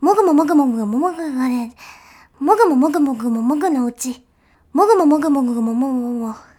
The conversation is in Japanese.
もぐももぐもぐももぐがね、もぐももぐもぐももぐのうち、もぐももぐもぐもももも。